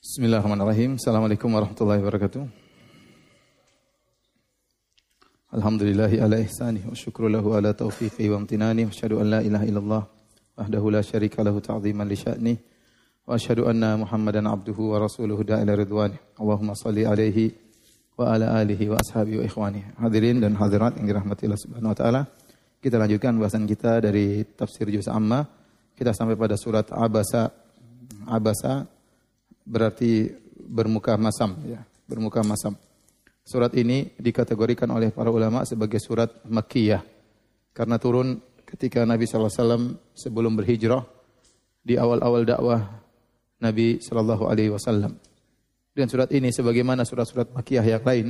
Bismillahirrahmanirrahim. Assalamualaikum warahmatullahi wabarakatuh. Alhamdulillahi ala ihsanih wa syukru lahu ala taufiqi wa amtinani wa asyhadu an la ilaha illallah wahdahu la syarika lahu ta'ziman li sya'ni wa asyhadu anna Muhammadan abduhu wa rasuluhu da'ila ridwani. Allahumma salli alaihi wa ala alihi wa ashabihi wa ikhwani. Hadirin dan hadirat yang dirahmati Allah Subhanahu wa taala. Kita lanjutkan bahasan kita dari tafsir juz amma. Kita sampai pada surat Abasa Abasa berarti bermuka masam ya, bermuka masam. Surat ini dikategorikan oleh para ulama sebagai surat Makkiyah karena turun ketika Nabi SAW sebelum berhijrah di awal-awal dakwah Nabi Shallallahu Alaihi Wasallam. Dan surat ini sebagaimana surat-surat Makkiyah yang lain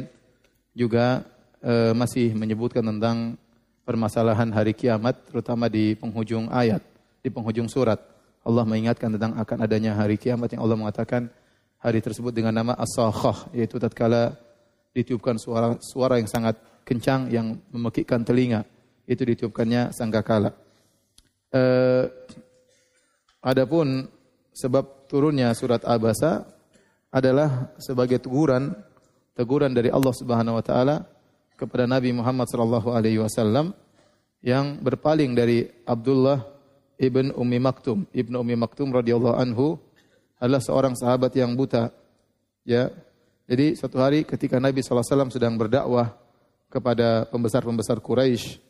juga e, masih menyebutkan tentang permasalahan hari kiamat terutama di penghujung ayat, di penghujung surat. Allah mengingatkan tentang akan adanya hari kiamat yang Allah mengatakan hari tersebut dengan nama as-sakhah yaitu tatkala ditiupkan suara suara yang sangat kencang yang memekikkan telinga itu ditiupkannya sangkakala. Eh, adapun sebab turunnya surat Abasa adalah sebagai teguran teguran dari Allah Subhanahu wa taala kepada Nabi Muhammad sallallahu alaihi wasallam yang berpaling dari Abdullah ibn Ummi Maktum. Ibnu Ummi Maktum radhiyallahu anhu adalah seorang sahabat yang buta. Ya. Jadi suatu hari ketika Nabi SAW sedang berdakwah kepada pembesar-pembesar Quraisy,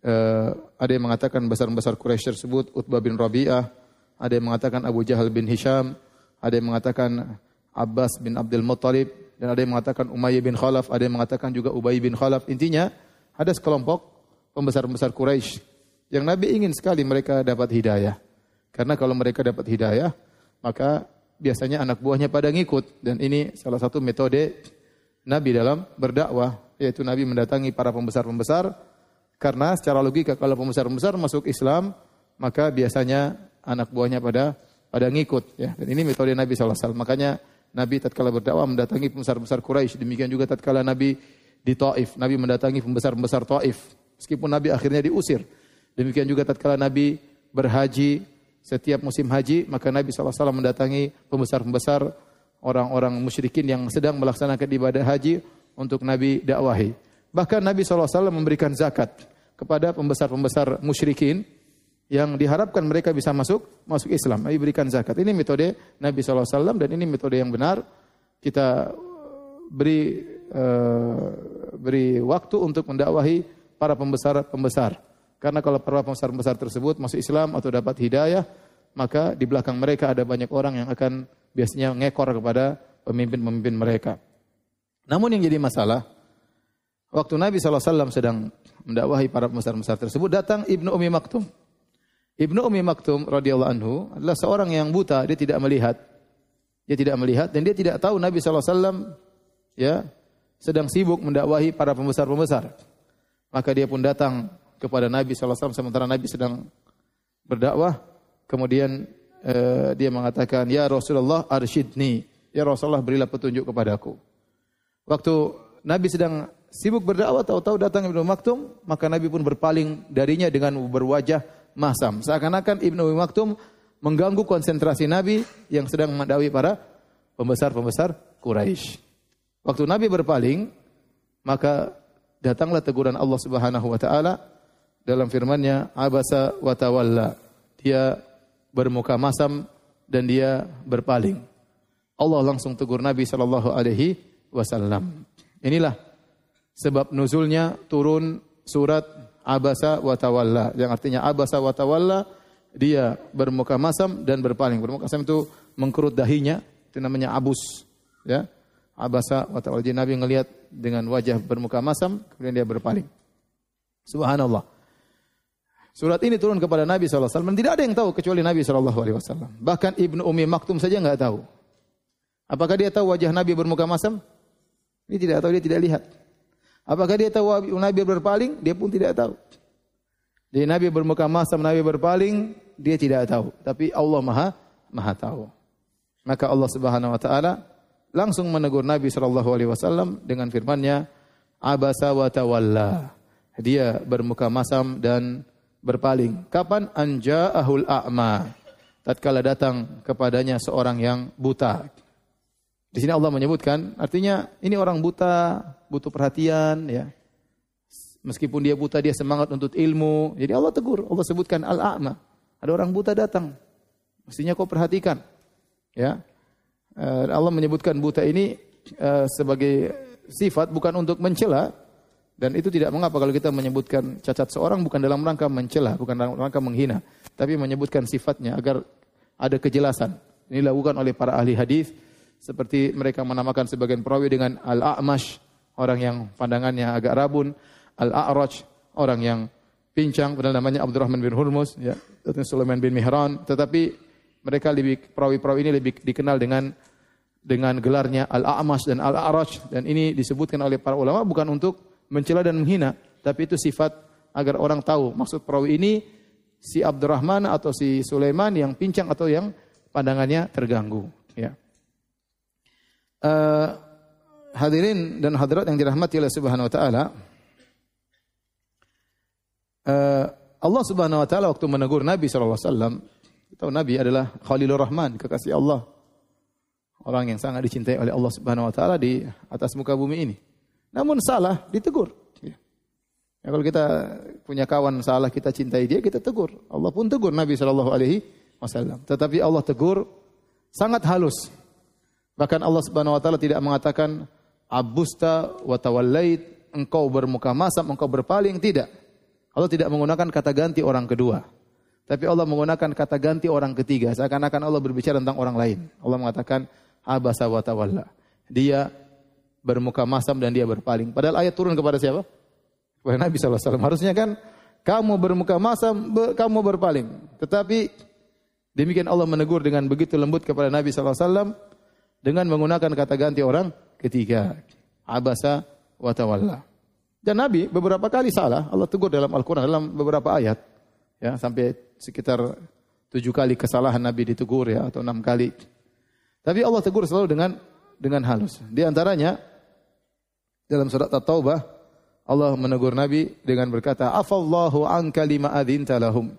eh, ada yang mengatakan besar-besar Quraisy tersebut Utbah bin Rabi'ah, ada yang mengatakan Abu Jahal bin Hisham, ada yang mengatakan Abbas bin Abdul Muttalib, dan ada yang mengatakan Umayyah bin Khalaf, ada yang mengatakan juga Ubay bin Khalaf. Intinya ada sekelompok pembesar-pembesar Quraisy yang Nabi ingin sekali mereka dapat hidayah. Karena kalau mereka dapat hidayah, maka biasanya anak buahnya pada ngikut. Dan ini salah satu metode Nabi dalam berdakwah, yaitu Nabi mendatangi para pembesar-pembesar. Karena secara logika kalau pembesar-pembesar masuk Islam, maka biasanya anak buahnya pada pada ngikut. Ya. Dan ini metode Nabi SAW. Makanya Nabi tatkala berdakwah mendatangi pembesar-pembesar Quraisy. Demikian juga tatkala Nabi di Taif, Nabi mendatangi pembesar-pembesar Taif. Meskipun Nabi akhirnya diusir. Demikian juga tatkala Nabi berhaji setiap musim haji, maka Nabi SAW mendatangi pembesar-pembesar orang-orang musyrikin yang sedang melaksanakan ibadah haji untuk Nabi dakwahi. Bahkan Nabi SAW memberikan zakat kepada pembesar-pembesar musyrikin yang diharapkan mereka bisa masuk masuk Islam. Nabi berikan zakat. Ini metode Nabi SAW dan ini metode yang benar. Kita beri uh, beri waktu untuk mendakwahi para pembesar-pembesar. Karena kalau para pembesar-pembesar tersebut masuk Islam atau dapat hidayah, maka di belakang mereka ada banyak orang yang akan biasanya ngekor kepada pemimpin-pemimpin mereka. Namun yang jadi masalah, waktu Nabi SAW sedang mendakwahi para pembesar-pembesar tersebut, datang Ibnu Umi Maktum. Ibnu Umi Maktum radhiyallahu anhu adalah seorang yang buta, dia tidak melihat. Dia tidak melihat dan dia tidak tahu Nabi SAW ya sedang sibuk mendakwahi para pembesar-pembesar. Maka dia pun datang kepada Nabi SAW sementara Nabi sedang berdakwah. Kemudian uh, dia mengatakan, Ya Rasulullah arsyidni. Ya Rasulullah berilah petunjuk kepadaku. Waktu Nabi sedang sibuk berdakwah, tahu-tahu datang Ibnu Maktum, maka Nabi pun berpaling darinya dengan berwajah masam. Seakan-akan Ibnu Maktum mengganggu konsentrasi Nabi yang sedang mendawi para pembesar-pembesar Quraisy. Waktu Nabi berpaling, maka datanglah teguran Allah Subhanahu wa taala dalam firman-Nya abasa wa tawalla. Dia bermuka masam dan dia berpaling. Allah langsung tegur Nabi sallallahu alaihi wasallam. Inilah sebab nuzulnya turun surat abasa wa tawalla yang artinya abasa wa tawalla dia bermuka masam dan berpaling. Bermuka masam itu mengkerut dahinya, itu namanya abus, ya. Abasa wa tawalla. Jadi Nabi ngelihat dengan wajah bermuka masam, kemudian dia berpaling. Subhanallah. Surat ini turun kepada Nabi SAW. Tidak ada yang tahu kecuali Nabi SAW. Bahkan Ibnu Umi Maktum saja nggak tahu. Apakah dia tahu wajah Nabi bermuka masam? Ini tidak tahu, dia tidak lihat. Apakah dia tahu Nabi berpaling? Dia pun tidak tahu. Jadi Nabi bermuka masam, Nabi berpaling, dia tidak tahu. Tapi Allah Maha Maha tahu. Maka Allah Subhanahu wa taala langsung menegur Nabi sallallahu alaihi wasallam dengan firman-Nya, "Abasa wa tawalla." Dia bermuka masam dan berpaling. Kapan anja ahul a'ma? Tatkala datang kepadanya seorang yang buta. Di sini Allah menyebutkan, artinya ini orang buta, butuh perhatian, ya. Meskipun dia buta, dia semangat untuk ilmu. Jadi Allah tegur, Allah sebutkan al-a'ma. Ada orang buta datang, mestinya kau perhatikan, ya. Eh, Allah menyebutkan buta ini eh, sebagai sifat bukan untuk mencela dan itu tidak mengapa kalau kita menyebutkan cacat seorang bukan dalam rangka mencela, bukan dalam rangka menghina, tapi menyebutkan sifatnya agar ada kejelasan. Ini dilakukan oleh para ahli hadis seperti mereka menamakan sebagian perawi dengan al-a'mash, orang yang pandangannya agak rabun, al-a'raj, orang yang pincang, padahal namanya Abdurrahman bin Hurmus, ya, Sulaiman bin Mihran, tetapi mereka lebih perawi-perawi ini lebih dikenal dengan dengan gelarnya al-a'mash dan al-a'raj. Dan ini disebutkan oleh para ulama bukan untuk mencela dan menghina, tapi itu sifat agar orang tahu maksud perawi ini si Abdurrahman atau si Sulaiman yang pincang atau yang pandangannya terganggu, ya. Uh, hadirin dan hadirat yang dirahmati oleh Subhanahu wa taala. Uh, Allah Subhanahu wa taala waktu menegur Nabi sallallahu alaihi wasallam, tahu Nabi adalah Khalilur Rahman, kekasih Allah. Orang yang sangat dicintai oleh Allah Subhanahu wa taala di atas muka bumi ini. Namun salah, ditegur. Ya. ya kalau kita punya kawan salah, kita cintai dia, kita tegur. Allah pun tegur Nabi sallallahu alaihi wasallam. Tetapi Allah tegur sangat halus. Bahkan Allah Subhanahu wa taala tidak mengatakan abusta wa tawallait, engkau bermuka masam, engkau berpaling, tidak. Allah tidak menggunakan kata ganti orang kedua. Tapi Allah menggunakan kata ganti orang ketiga. Seakan-akan Allah berbicara tentang orang lain. Allah mengatakan abasa wa. Dia bermuka masam dan dia berpaling. Padahal ayat turun kepada siapa? Kepada Nabi SAW. Harusnya kan kamu bermuka masam, kamu berpaling. Tetapi demikian Allah menegur dengan begitu lembut kepada Nabi SAW dengan menggunakan kata ganti orang ketiga. Abasa wa tawalla. Dan Nabi beberapa kali salah, Allah tegur dalam Al-Quran, dalam beberapa ayat. Ya, sampai sekitar tujuh kali kesalahan Nabi ditegur ya, atau enam kali. Tapi Allah tegur selalu dengan dengan halus. Di antaranya, dalam surat At-Taubah, Allah menegur Nabi dengan berkata, Afallahu anka lima adhinta lahum.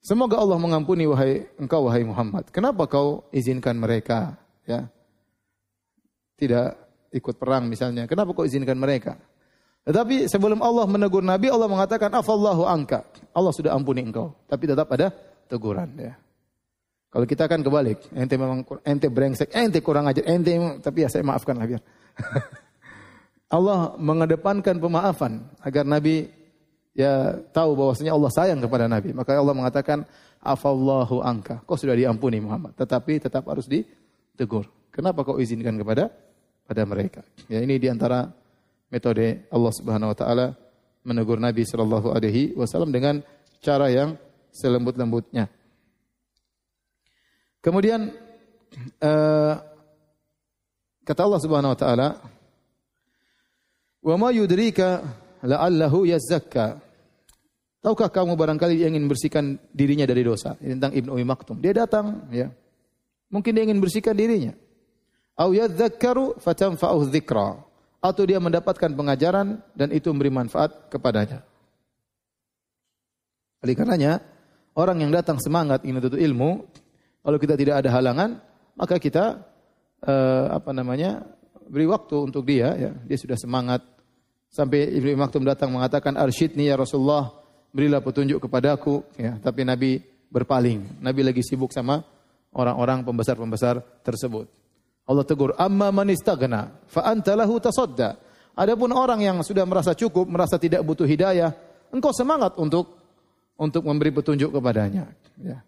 Semoga Allah mengampuni wahai engkau wahai Muhammad. Kenapa kau izinkan mereka ya? Tidak ikut perang misalnya. Kenapa kau izinkan mereka? Tetapi sebelum Allah menegur Nabi, Allah mengatakan afallahu angka. Allah sudah ampuni engkau. Tapi tetap ada teguran ya. Kalau kita kan kebalik, ente memang ente brengsek, ente kurang ajar, ente tapi ya saya maafkan lah biar. Allah mengedepankan pemaafan agar Nabi ya tahu bahwasanya Allah sayang kepada Nabi. Maka Allah mengatakan afallahu angka. Kau sudah diampuni Muhammad, tetapi tetap harus ditegur. Kenapa kau izinkan kepada pada mereka? Ya ini di antara metode Allah Subhanahu wa taala menegur Nabi sallallahu alaihi wasallam dengan cara yang selembut-lembutnya. Kemudian uh, kata Allah Subhanahu wa taala, "Wa ma yudrika la'allahu yazakka." Tahukah kamu barangkali dia ingin bersihkan dirinya dari dosa? Ini tentang Ibnu Umi Maktum. Dia datang, ya. Mungkin dia ingin bersihkan dirinya. Au yadzakkaru fatanfa'uhu dzikra. Atau dia mendapatkan pengajaran dan itu memberi manfaat kepadanya. Oleh karenanya, orang yang datang semangat ingin tuntut ilmu, kalau kita tidak ada halangan, maka kita uh, apa namanya? beri waktu untuk dia ya. Dia sudah semangat. Sampai Ibnu Maktum datang mengatakan arsyidni ya Rasulullah berilah petunjuk kepadaku. Ya tapi Nabi berpaling. Nabi lagi sibuk sama orang-orang pembesar-pembesar tersebut. Allah tegur amma man istaghna fa anta lahu adapun orang yang sudah merasa cukup merasa tidak butuh hidayah engkau semangat untuk untuk memberi petunjuk kepadanya. Ya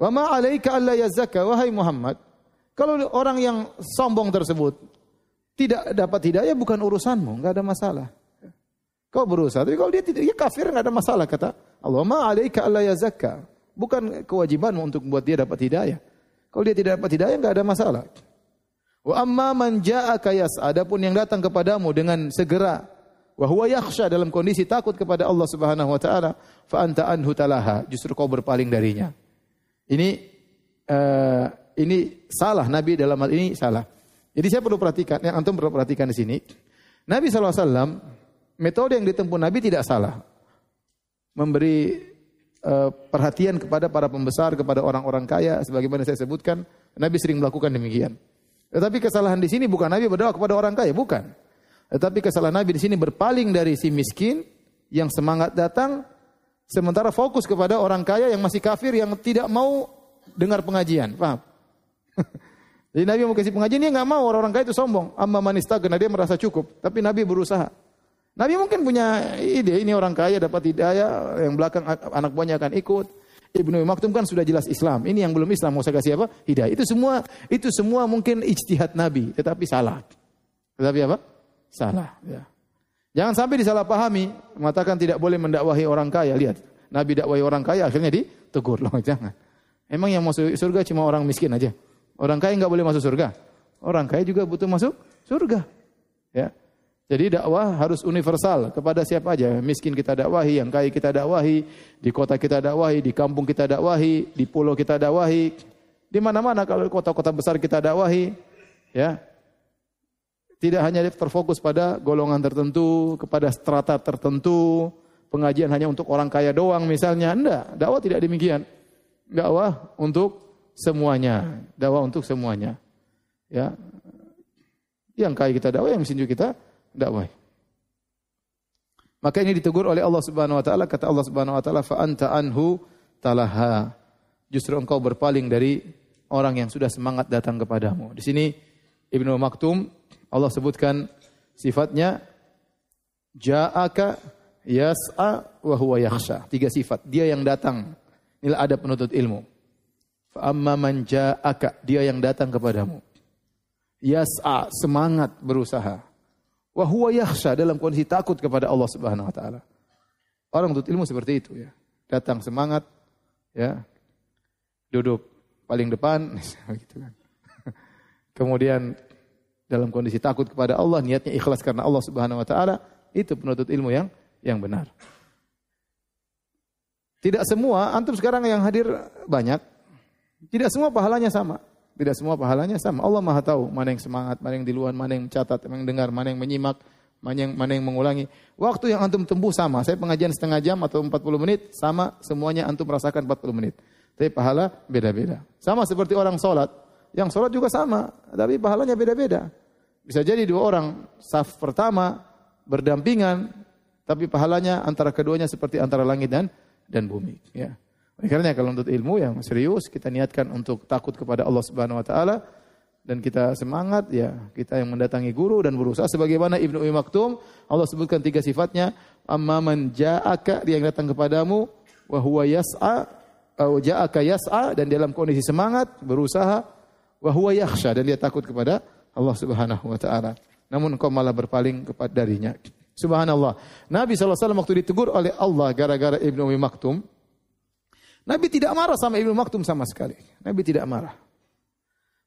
wa ma alaika alla yazakka wahai Muhammad kalau orang yang sombong tersebut tidak dapat hidayah bukan urusanmu enggak ada masalah Kau berusaha, tapi kalau dia tidak, ya kafir nggak ada masalah kata Allah. Ma alaika alla yazakka. Bukan kewajibanmu untuk membuat dia dapat hidayah. Kalau dia tidak dapat hidayah nggak ada masalah. Wa amma man ja'aka yas'a. Adapun yang datang kepadamu dengan segera wa huwa yakhsha dalam kondisi takut kepada Allah Subhanahu wa taala, fa anta anhu talaha. Justru kau berpaling darinya. Ini uh, ini salah Nabi dalam hal ini salah. Jadi saya perlu perhatikan, yang antum perlu perhatikan di sini. Nabi SAW metode yang ditempuh Nabi tidak salah. Memberi uh, perhatian kepada para pembesar, kepada orang-orang kaya, sebagaimana saya sebutkan, Nabi sering melakukan demikian. Tetapi kesalahan di sini bukan Nabi berdoa kepada orang kaya, bukan. Tetapi kesalahan Nabi di sini berpaling dari si miskin yang semangat datang sementara fokus kepada orang kaya yang masih kafir yang tidak mau dengar pengajian. Paham? Jadi Nabi mau kasih pengajian dia nggak mau orang-orang kaya itu sombong. Amma manista karena dia merasa cukup. Tapi Nabi berusaha. Nabi mungkin punya ide ini orang kaya dapat hidayah yang belakang anak buahnya akan ikut. Ibnu Maktum kan sudah jelas Islam. Ini yang belum Islam mau saya kasih apa? Hidayah. Itu semua itu semua mungkin ijtihad Nabi, tetapi salah. Tetapi apa? Salah. Ya. Jangan sampai disalahpahami, mengatakan tidak boleh mendakwahi orang kaya. Lihat, Nabi dakwahi orang kaya akhirnya ditegur. Loh, jangan. Emang yang masuk surga cuma orang miskin aja. Orang kaya nggak boleh masuk surga. Orang kaya juga butuh masuk surga. Ya. Jadi dakwah harus universal kepada siapa aja. Miskin kita dakwahi, yang kaya kita dakwahi, di kota kita dakwahi, di kampung kita dakwahi, di pulau kita dakwahi, di mana-mana kalau kota-kota besar kita dakwahi, ya. Tidak hanya terfokus pada golongan tertentu, kepada strata tertentu, pengajian hanya untuk orang kaya doang misalnya. Enggak, dakwah tidak demikian. Dakwah untuk semuanya, dakwah untuk semuanya. Ya. Yang kaya kita dakwah, yang miskin kita dakwah. Maka ini ditegur oleh Allah Subhanahu wa taala kata Allah Subhanahu wa taala fa anta anhu talaha. Justru engkau berpaling dari orang yang sudah semangat datang kepadamu. Di sini Ibnu Maktum Allah sebutkan sifatnya ja'aka yas'a wa huwa yakhsha. Tiga sifat. Dia yang datang. Inilah ada penuntut ilmu. Fa amma man ja'aka, dia yang datang kepadamu. Yas'a, semangat berusaha. Wa huwa yakhsha dalam kondisi takut kepada Allah Subhanahu wa taala. Orang untuk ilmu seperti itu ya. Datang semangat ya. Duduk paling depan gitu kan. Kemudian dalam kondisi takut kepada Allah, niatnya ikhlas karena Allah Subhanahu wa taala, itu penuntut ilmu yang yang benar. Tidak semua antum sekarang yang hadir banyak, tidak semua pahalanya sama. Tidak semua pahalanya sama. Allah Maha tahu mana yang semangat, mana yang di luar, mana yang mencatat, mana yang dengar, mana yang menyimak, mana yang mana yang mengulangi. Waktu yang antum tempuh sama. Saya pengajian setengah jam atau 40 menit sama semuanya antum merasakan 40 menit. Tapi pahala beda-beda. Sama seperti orang sholat. Yang sholat juga sama, tapi pahalanya beda-beda. Bisa jadi dua orang saf pertama berdampingan, tapi pahalanya antara keduanya seperti antara langit dan dan bumi. Ya. Karena kalau untuk ilmu yang serius kita niatkan untuk takut kepada Allah Subhanahu wa taala dan kita semangat ya kita yang mendatangi guru dan berusaha sebagaimana Ibnu Umi Maktum Allah sebutkan tiga sifatnya amma man ja'aka dia yang datang kepadamu wa huwa yas'a atau ja'aka yas'a dan dalam kondisi semangat berusaha wa huwa dan dia takut kepada Allah Subhanahu wa taala namun engkau malah berpaling kepada darinya subhanallah Nabi SAW waktu ditegur oleh Allah gara-gara Ibnu Umi Maktum Nabi tidak marah sama Ibnu Maktum sama sekali. Nabi tidak marah.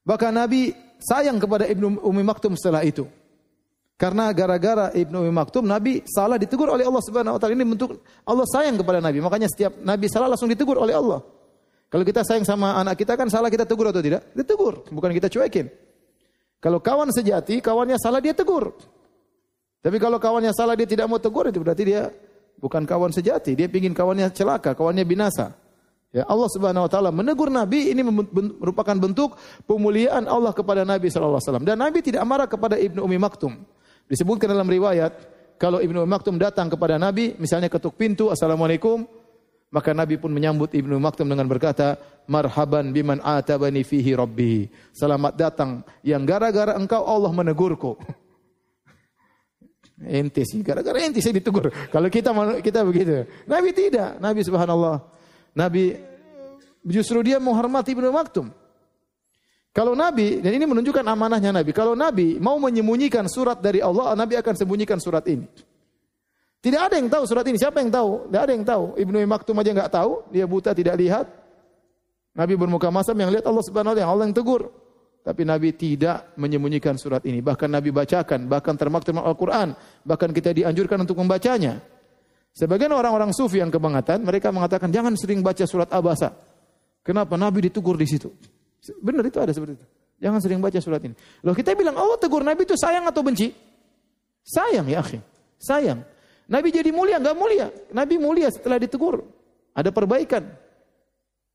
Bahkan Nabi sayang kepada Ibnu Umi Maktum setelah itu. Karena gara-gara Ibnu Umi Maktum Nabi salah ditegur oleh Allah Subhanahu wa taala. Ini bentuk Allah sayang kepada Nabi. Makanya setiap Nabi salah langsung ditegur oleh Allah. Kalau kita sayang sama anak kita kan salah kita tegur atau tidak? Ditegur, bukan kita cuekin. Kalau kawan sejati, kawannya salah dia tegur. Tapi kalau kawannya salah dia tidak mau tegur itu berarti dia bukan kawan sejati. Dia ingin kawannya celaka, kawannya binasa. Ya, Allah Subhanahu wa taala menegur Nabi ini merupakan bentuk pemuliaan Allah kepada Nabi sallallahu alaihi wasallam. Dan Nabi tidak marah kepada Ibnu Umi Maktum. Disebutkan dalam riwayat kalau Ibnu Umi Maktum datang kepada Nabi, misalnya ketuk pintu, "Assalamualaikum," maka Nabi pun menyambut Ibnu Maktum dengan berkata, "Marhaban biman atabani fihi rabbi." Selamat datang yang gara-gara engkau Allah menegurku. ente sih, gara-gara ente saya ditegur. Kalau kita kita begitu. Nabi tidak. Nabi subhanallah Nabi justru dia menghormati Ibnu Maktum. Kalau Nabi, dan ini menunjukkan amanahnya Nabi, kalau Nabi mau menyembunyikan surat dari Allah, Nabi akan sembunyikan surat ini. Tidak ada yang tahu surat ini. Siapa yang tahu? Tidak ada yang tahu. Ibnu Maktum aja nggak tahu. Dia buta tidak lihat. Nabi bermuka masam yang lihat Allah Subhanahu wa taala, Allah yang tegur. Tapi Nabi tidak menyembunyikan surat ini. Bahkan Nabi bacakan, bahkan termaktum Al-Quran. Bahkan kita dianjurkan untuk membacanya. Sebagian orang-orang sufi yang kebangatan, mereka mengatakan jangan sering baca surat Abasa. Kenapa? Nabi ditegur di situ. Benar itu ada seperti itu. Jangan sering baca surat ini. Loh kita bilang Allah tegur Nabi itu sayang atau benci? Sayang ya akhi. Sayang. Nabi jadi mulia, enggak mulia. Nabi mulia setelah ditegur. Ada perbaikan.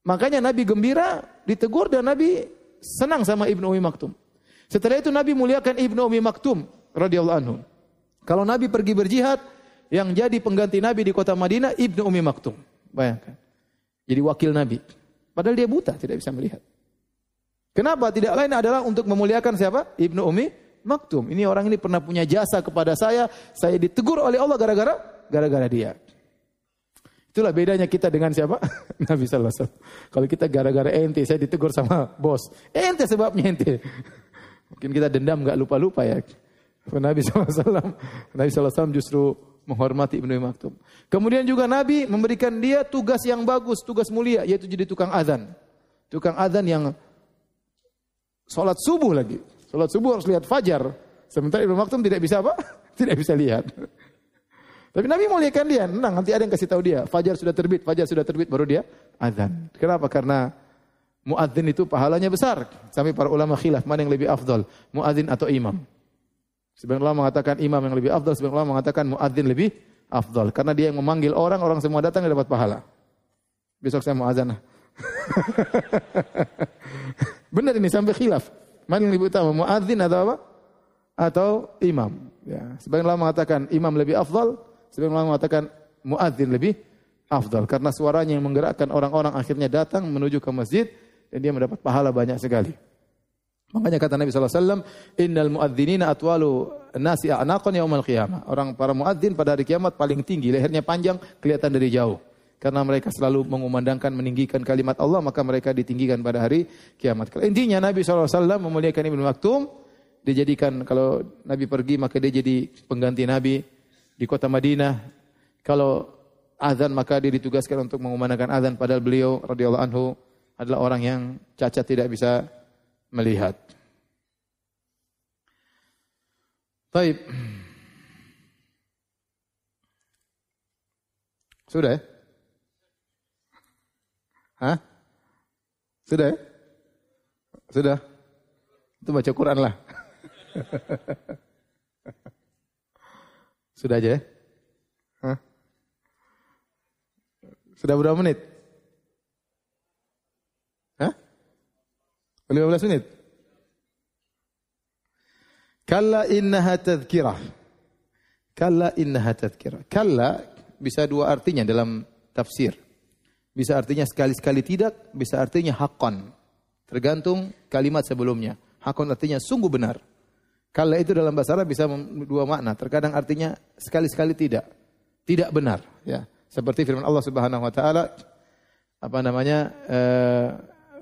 Makanya Nabi gembira ditegur dan Nabi senang sama Ibnu Umi Maktum. Setelah itu Nabi muliakan Ibnu Umi Maktum radhiyallahu anhu. Kalau Nabi pergi berjihad, yang jadi pengganti Nabi di kota Madinah Ibnu Umi Maktum. Bayangkan. Jadi wakil Nabi. Padahal dia buta, tidak bisa melihat. Kenapa? Tidak lain adalah untuk memuliakan siapa? Ibnu Umi Maktum. Ini orang ini pernah punya jasa kepada saya, saya ditegur oleh Allah gara-gara gara-gara dia. Itulah bedanya kita dengan siapa? Nabi sallallahu alaihi wasallam. Kalau kita gara-gara ente, saya ditegur sama bos. Ente sebabnya ente. Mungkin kita dendam nggak lupa-lupa ya. Nabi SAW, Nabi SAW justru menghormati Ibnu Maktum. Kemudian juga Nabi memberikan dia tugas yang bagus, tugas mulia, yaitu jadi tukang azan. Tukang azan yang sholat subuh lagi. Sholat subuh harus lihat fajar. Sementara Ibnu Maktum tidak bisa apa? tidak bisa lihat. Tapi Nabi muliakan dia. Tenang, nanti ada yang kasih tahu dia. Fajar sudah terbit, fajar sudah terbit, baru dia azan. Kenapa? Karena muadzin itu pahalanya besar. Sampai para ulama khilaf, mana yang lebih afdal? Muadzin atau imam? Sebagian ulama mengatakan imam yang lebih afdal, sebagian ulama mengatakan muadzin lebih afdal. Karena dia yang memanggil orang, orang semua datang dan dapat pahala. Besok saya mau azan. Benar ini sampai khilaf. Mana yang lebih utama, muadzin atau apa? Atau imam. Ya. Sebagian ulama mengatakan imam lebih afdal, sebagian ulama mengatakan muadzin lebih afdal. Karena suaranya yang menggerakkan orang-orang akhirnya datang menuju ke masjid dan dia mendapat pahala banyak sekali. Makanya kata Nabi SAW, Innal muadzinina atwalu nasi a'naqan yaumal qiyamah. Orang para muadzin pada hari kiamat paling tinggi, lehernya panjang, kelihatan dari jauh. Karena mereka selalu mengumandangkan, meninggikan kalimat Allah, maka mereka ditinggikan pada hari kiamat. Intinya Nabi SAW memuliakan Ibnu Maktum, dijadikan kalau Nabi pergi maka dia jadi pengganti Nabi di kota Madinah. Kalau azan maka dia ditugaskan untuk mengumandangkan azan padahal beliau radhiyallahu anhu adalah orang yang cacat tidak bisa melihat. Baik. Sudah ya? Hah? Sudah ya? Sudah? Itu baca Quran lah. Sudah aja ya? Hah? Sudah berapa menit? 15 menit. Kalla innaha tadhkirah. Kalla innaha tadhkirah. Kalla bisa dua artinya dalam tafsir. Bisa artinya sekali-sekali tidak, bisa artinya hakon. Tergantung kalimat sebelumnya. Hakon artinya sungguh benar. Kalla itu dalam bahasa Arab bisa dua makna. Terkadang artinya sekali-sekali tidak. Tidak benar. Ya. Seperti firman Allah Subhanahu Wa Taala apa namanya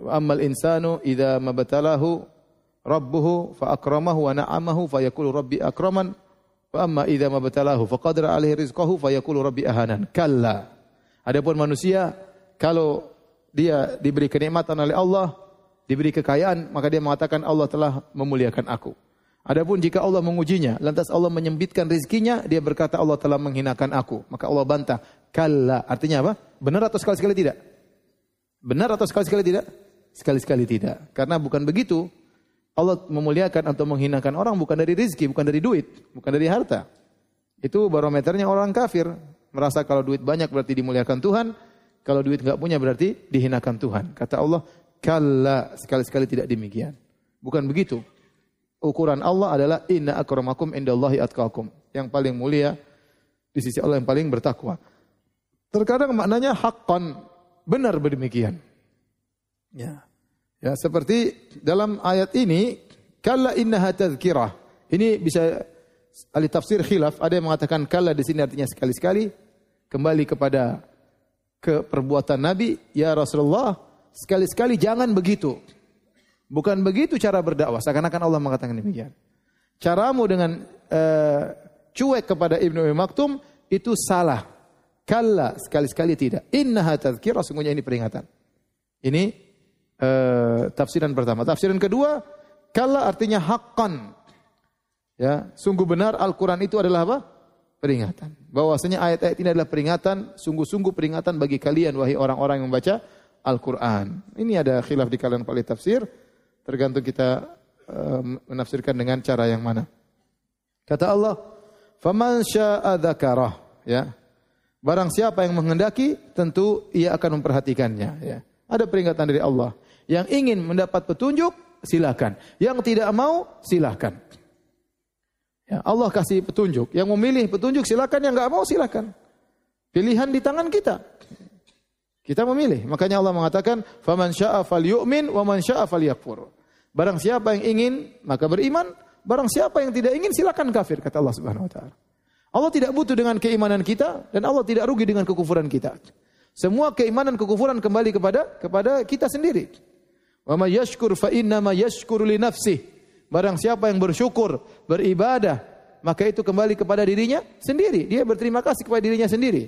Wa ammal insanu idza mabtalahu rabbuhu fa akramahu wa na'amahu fa yaqulu rabbi akraman wa amma idza mabtalahu fa qadara alaihi rizqahu fa yaqulu rabbi ahanan. Kalla. Adapun manusia kalau dia diberi kenikmatan oleh Allah, diberi kekayaan, maka dia mengatakan Allah telah memuliakan aku. Adapun jika Allah mengujinya, lantas Allah menyempitkan rezekinya, dia berkata Allah telah menghinakan aku. Maka Allah bantah. Kalla. Artinya apa? Benar atau sekali-sekali tidak? Benar atau sekali-sekali tidak? Sekali-sekali tidak. Karena bukan begitu. Allah memuliakan atau menghinakan orang bukan dari rizki, bukan dari duit, bukan dari harta. Itu barometernya orang kafir. Merasa kalau duit banyak berarti dimuliakan Tuhan. Kalau duit nggak punya berarti dihinakan Tuhan. Kata Allah, kalla sekali-sekali tidak demikian. Bukan begitu. Ukuran Allah adalah inna akramakum indallahi atqakum. Yang paling mulia di sisi Allah yang paling bertakwa. Terkadang maknanya hakkan benar demikian. Ya. Ya, seperti dalam ayat ini, kalla innaha tadhkirah. Ini bisa ahli tafsir khilaf, ada yang mengatakan kalla di sini artinya sekali-sekali kembali kepada ke perbuatan Nabi, ya Rasulullah, sekali-sekali jangan begitu. Bukan begitu cara berdakwah, seakan-akan Allah mengatakan demikian. Caramu dengan uh, cuek kepada Ibnu Maktum itu salah. Kalla sekali-sekali tidak. Innaha tadhkirah, sungguhnya ini peringatan. Ini uh, tafsiran pertama. Tafsiran kedua, kala artinya hakkan. Ya, sungguh benar Al-Quran itu adalah apa? Peringatan. Bahwasanya ayat-ayat ini adalah peringatan, sungguh-sungguh peringatan bagi kalian wahai orang-orang yang membaca Al-Quran. Ini ada khilaf di kalangan para tafsir, tergantung kita uh, menafsirkan dengan cara yang mana. Kata Allah, "Faman syaa'a ya. Barang siapa yang menghendaki, tentu ia akan memperhatikannya, ya. Ada peringatan dari Allah. Yang ingin mendapat petunjuk, silakan. Yang tidak mau, silakan. Ya, Allah kasih petunjuk. Yang memilih petunjuk silakan, yang nggak mau silakan. Pilihan di tangan kita. Kita memilih. Makanya Allah mengatakan, "Faman syaa'a falyu'min wa man syaa'a falyakfur." Barang siapa yang ingin, maka beriman. Barang siapa yang tidak ingin, silakan kafir kata Allah Subhanahu wa taala. Allah tidak butuh dengan keimanan kita dan Allah tidak rugi dengan kekufuran kita. Semua keimanan kekufuran kembali kepada kepada kita sendiri. Wa may yashkur fa inna ma yashkuru li nafsih. Barang siapa yang bersyukur, beribadah, maka itu kembali kepada dirinya sendiri. Dia berterima kasih kepada dirinya sendiri.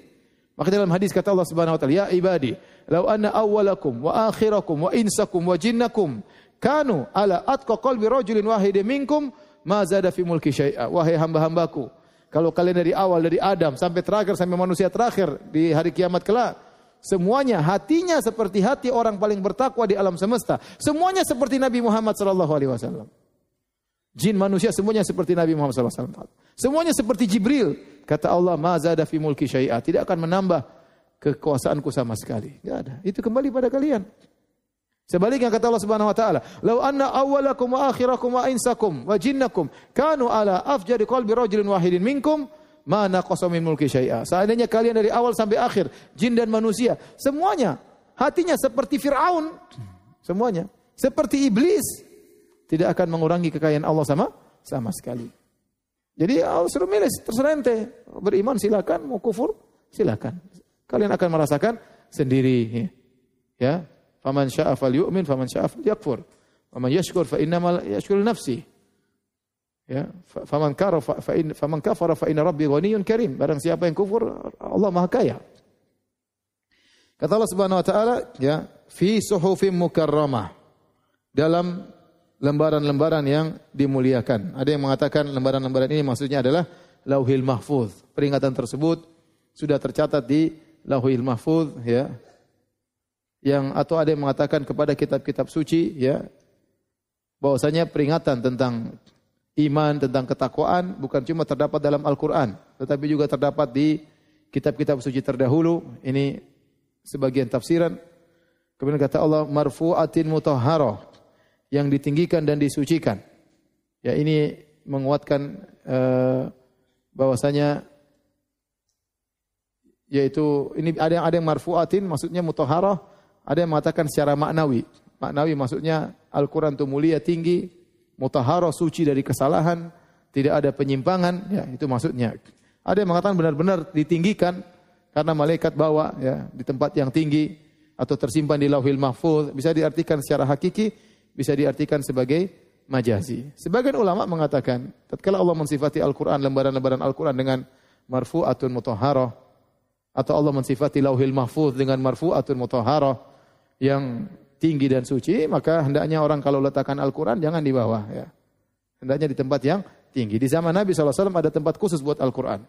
Maka dalam hadis kata Allah Subhanahu wa taala, "Ya ibadi, law anna awwalakum wa akhirakum wa insakum wa jinnakum kanu ala atqa qalbi rajulin wahidin minkum ma zada fi mulki syai'a." Wahai hamba-hambaku, kalau kalian dari awal dari Adam sampai terakhir sampai manusia terakhir di hari kiamat kelak, semuanya hatinya seperti hati orang paling bertakwa di alam semesta. Semuanya seperti Nabi Muhammad sallallahu alaihi wasallam. Jin manusia semuanya seperti Nabi Muhammad SAW. Semuanya seperti Jibril. Kata Allah, mazada fi mulki syai'a. Tidak akan menambah kekuasaanku sama sekali. Tidak ada. Itu kembali pada kalian. Sebaliknya kata Allah Subhanahu wa taala, "Lau anna awwalakum wa akhirakum wa insakum wa jinnakum kanu ala afjari qalbi rajulin wahidin minkum ma naqasa min mulki syai'a." Seandainya kalian dari awal sampai akhir, jin dan manusia, semuanya hatinya seperti Firaun, semuanya seperti iblis, tidak akan mengurangi kekayaan Allah sama sama sekali. Jadi Allah suruh milih terserah ente. Beriman silakan, mau kufur silakan. Kalian akan merasakan sendiri. Ya, faman syaa falyu'min, faman syaa falyakfur. Faman yashkur fa innamal yashkuru nafsi. Ya, faman kafara fa in faman kafara fa inna rabbi ghaniyyun karim. Barang siapa yang kufur, Allah Maha Kaya. Kata Allah Subhanahu wa taala, ya, fi suhufim mukarramah. Dalam lembaran-lembaran yang dimuliakan. Ada yang mengatakan lembaran-lembaran ini maksudnya adalah Lauhil Mahfuz. Peringatan tersebut sudah tercatat di Lauhil Mahfuz ya. Yang atau ada yang mengatakan kepada kitab-kitab suci ya bahwasanya peringatan tentang iman, tentang ketakwaan bukan cuma terdapat dalam Al-Qur'an, tetapi juga terdapat di kitab-kitab suci terdahulu. Ini sebagian tafsiran. Kemudian kata Allah marfu'atin mutahharah yang ditinggikan dan disucikan. Ya ini menguatkan uh, bahwasanya yaitu ini ada yang ada yang marfuatin maksudnya mutahharah, ada yang mengatakan secara maknawi. Maknawi maksudnya Al-Qur'an itu mulia tinggi, mutahharah suci dari kesalahan, tidak ada penyimpangan, ya itu maksudnya. Ada yang mengatakan benar-benar ditinggikan karena malaikat bawa ya di tempat yang tinggi atau tersimpan di Lauhil Mahfuz, bisa diartikan secara hakiki bisa diartikan sebagai majazi. Sebagian ulama mengatakan, tatkala Allah mensifati Al-Qur'an lembaran-lembaran Al-Qur'an dengan marfu'atun mutahharah atau Allah mensifati Lauhil Mahfuz dengan marfu'atun mutahharah yang tinggi dan suci, maka hendaknya orang kalau letakkan Al-Qur'an jangan di bawah ya. Hendaknya di tempat yang tinggi. Di zaman Nabi SAW ada tempat khusus buat Al-Qur'an.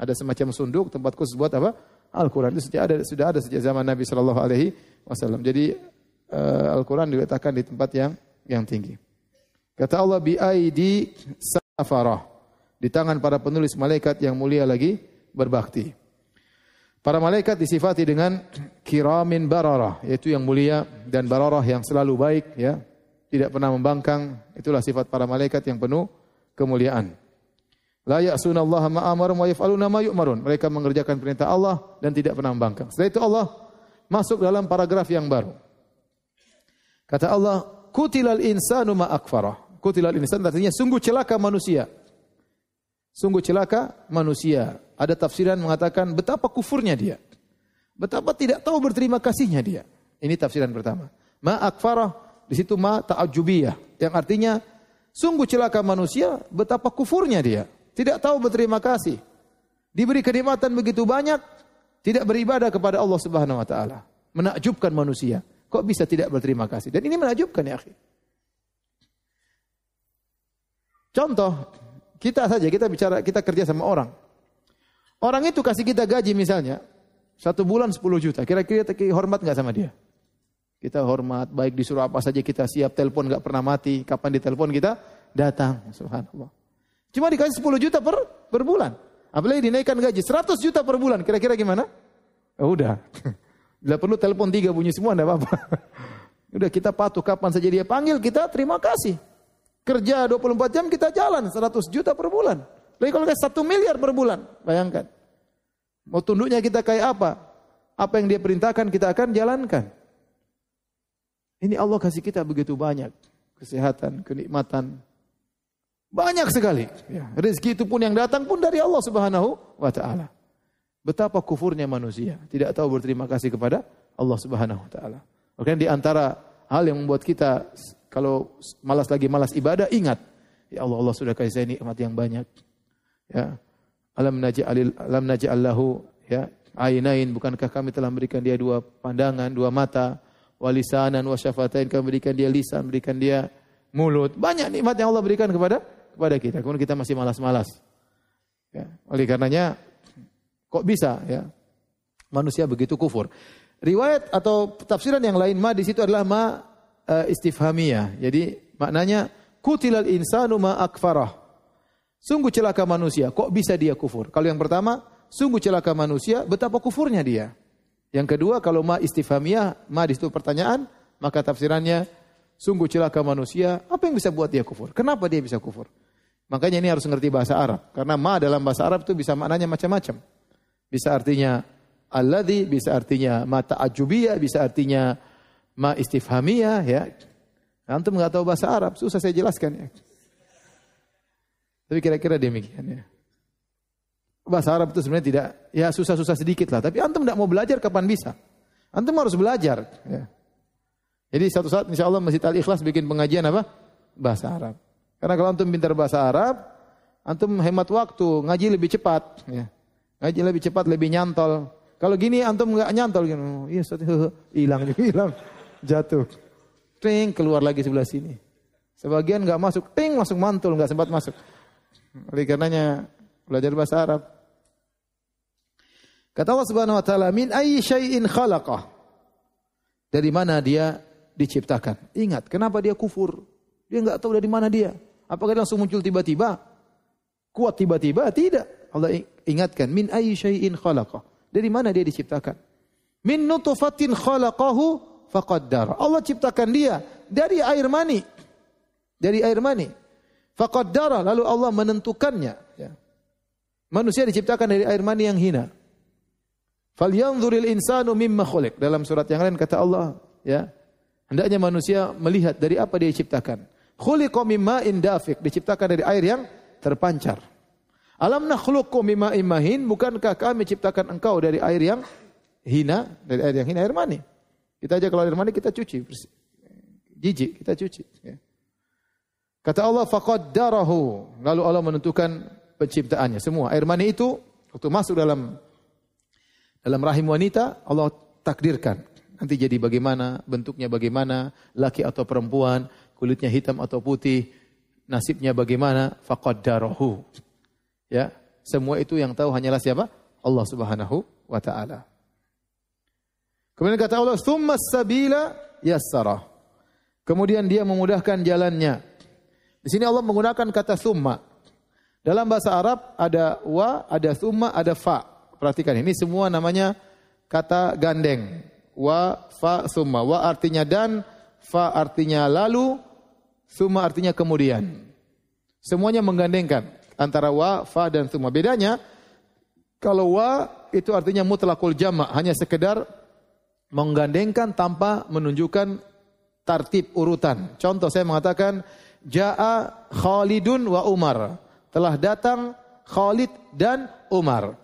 Ada semacam sunduk, tempat khusus buat apa? Al-Quran itu sudah ada, sudah ada sejak zaman Nabi Wasallam. Jadi uh, Al-Quran diletakkan di tempat yang yang tinggi. Kata Allah bi aidi safarah. Di tangan para penulis malaikat yang mulia lagi berbakti. Para malaikat disifati dengan kiramin bararah, yaitu yang mulia dan bararah yang selalu baik, ya, tidak pernah membangkang. Itulah sifat para malaikat yang penuh kemuliaan. La ya'suna Allah ma wa yaf'aluna ma yu'marun. Mereka mengerjakan perintah Allah dan tidak pernah membangkang. Setelah itu Allah masuk dalam paragraf yang baru. Kata Allah, kutilal insanu ma akfarah. Kutilal insan artinya sungguh celaka manusia. Sungguh celaka manusia. Ada tafsiran mengatakan betapa kufurnya dia. Betapa tidak tahu berterima kasihnya dia. Ini tafsiran pertama. Ma akfarah di situ ma ta'ajubiyah yang artinya sungguh celaka manusia betapa kufurnya dia. Tidak tahu berterima kasih. Diberi kenikmatan begitu banyak tidak beribadah kepada Allah Subhanahu wa taala. Menakjubkan manusia. Kok bisa tidak berterima kasih? Dan ini menakjubkan ya akhi. Contoh, kita saja, kita bicara, kita kerja sama orang. Orang itu kasih kita gaji misalnya, satu bulan 10 juta. Kira-kira kita hormat nggak sama dia? Kita hormat, baik disuruh apa saja kita siap, telepon nggak pernah mati. Kapan ditelepon kita datang. Subhanallah. Cuma dikasih 10 juta per, per bulan. Apalagi dinaikkan gaji 100 juta per bulan. Kira-kira gimana? Ya udah. Bila perlu telepon tiga bunyi semua, enggak apa-apa. Udah kita patuh kapan saja dia panggil, kita terima kasih. Kerja 24 jam kita jalan 100 juta per bulan. Tapi kalau kayak 1 miliar per bulan, bayangkan. Mau tunduknya kita kayak apa? Apa yang dia perintahkan kita akan jalankan. Ini Allah kasih kita begitu banyak. Kesehatan, kenikmatan. Banyak sekali. Ya, rezeki itu pun yang datang pun dari Allah subhanahu wa ta'ala. Betapa kufurnya manusia. Tidak tahu berterima kasih kepada Allah subhanahu wa ta'ala. Makanya di antara hal yang membuat kita kalau malas lagi malas ibadah ingat ya Allah Allah sudah kasih saya nikmat yang banyak. Ya. Alam naj'alil alam naj'allahu ya ainain bukankah kami telah memberikan dia dua pandangan, dua mata, walisanan wa syafatain kami berikan dia lisan, berikan dia mulut. Banyak nikmat yang Allah berikan kepada kepada kita. Kemudian kita masih malas-malas. Ya. Oleh karenanya kok bisa ya manusia begitu kufur. Riwayat atau tafsiran yang lain ma di situ adalah ma uh, istifhamiyah. Jadi maknanya kutilal insanu ma akfarah. Sungguh celaka manusia, kok bisa dia kufur? Kalau yang pertama, sungguh celaka manusia, betapa kufurnya dia. Yang kedua, kalau ma istifhamiyah, ma di situ pertanyaan, maka tafsirannya sungguh celaka manusia, apa yang bisa buat dia kufur? Kenapa dia bisa kufur? Makanya ini harus ngerti bahasa Arab. Karena ma dalam bahasa Arab itu bisa maknanya macam-macam. Bisa artinya alladhi bisa artinya mata ajubiyah, bisa artinya ma istifhamiyah ya. Antum nggak tahu bahasa Arab, susah saya jelaskan ya. Tapi kira-kira demikian ya. Bahasa Arab itu sebenarnya tidak ya susah-susah sedikit lah, tapi antum tidak mau belajar kapan bisa? Antum harus belajar ya. Jadi satu saat insya Allah Masjid Al Ikhlas bikin pengajian apa? Bahasa Arab. Karena kalau antum pintar bahasa Arab, antum hemat waktu, ngaji lebih cepat ya. Ngaji lebih cepat, lebih nyantol. Kalau gini antum nggak nyantol gitu. Iya, hilang juga hilang. Jatuh. Ting keluar lagi sebelah sini. Sebagian nggak masuk, ting masuk mantul nggak sempat masuk. Oleh karenanya belajar bahasa Arab. Kata Allah Subhanahu wa taala, "Min ayyi syai'in khalaqah?" Dari mana dia diciptakan? Ingat, kenapa dia kufur? Dia nggak tahu dari mana dia. Apakah dia langsung muncul tiba-tiba? Kuat tiba-tiba? Tidak. Allah ingatkan, "Min ayyi syai'in khalaqah?" Dari mana dia diciptakan? Min nutfatin khalaqahu faqaddar. Allah ciptakan dia dari air mani. Dari air mani. Faqaddara lalu Allah menentukannya ya. Manusia diciptakan dari air mani yang hina. Falyanzuril insanu mimma khuliq. Dalam surat yang lain kata Allah, ya. Hendaknya manusia melihat dari apa dia diciptakan. Khuliqa mimma indafiq, diciptakan dari air yang terpancar. Alam nakhluqkum mimma imahin, bukankah kami ciptakan engkau dari air yang hina, dari air yang hina, air mani. Kita aja kalau air mani kita cuci, jijik kita cuci. Ya. Kata Allah, faqaddarahu. Lalu Allah menentukan penciptaannya. Semua air mani itu waktu masuk dalam dalam rahim wanita, Allah takdirkan. Nanti jadi bagaimana, bentuknya bagaimana, laki atau perempuan, kulitnya hitam atau putih, nasibnya bagaimana, faqaddarahu. Ya, semua itu yang tahu hanyalah siapa? Allah Subhanahu wa taala. Kemudian kata Allah, "Tsumma sabila yassara." Kemudian dia memudahkan jalannya. Di sini Allah menggunakan kata summa. Dalam bahasa Arab ada wa, ada summa, ada fa. Perhatikan ini semua namanya kata gandeng. Wa, fa, summa. Wa artinya dan, fa artinya lalu, summa artinya kemudian. Semuanya menggandengkan antara wa, fa dan thumma. Bedanya kalau wa itu artinya mutlakul jama, hanya sekedar menggandengkan tanpa menunjukkan tartib urutan. Contoh saya mengatakan jaa Khalidun wa Umar. Telah datang Khalid dan Umar.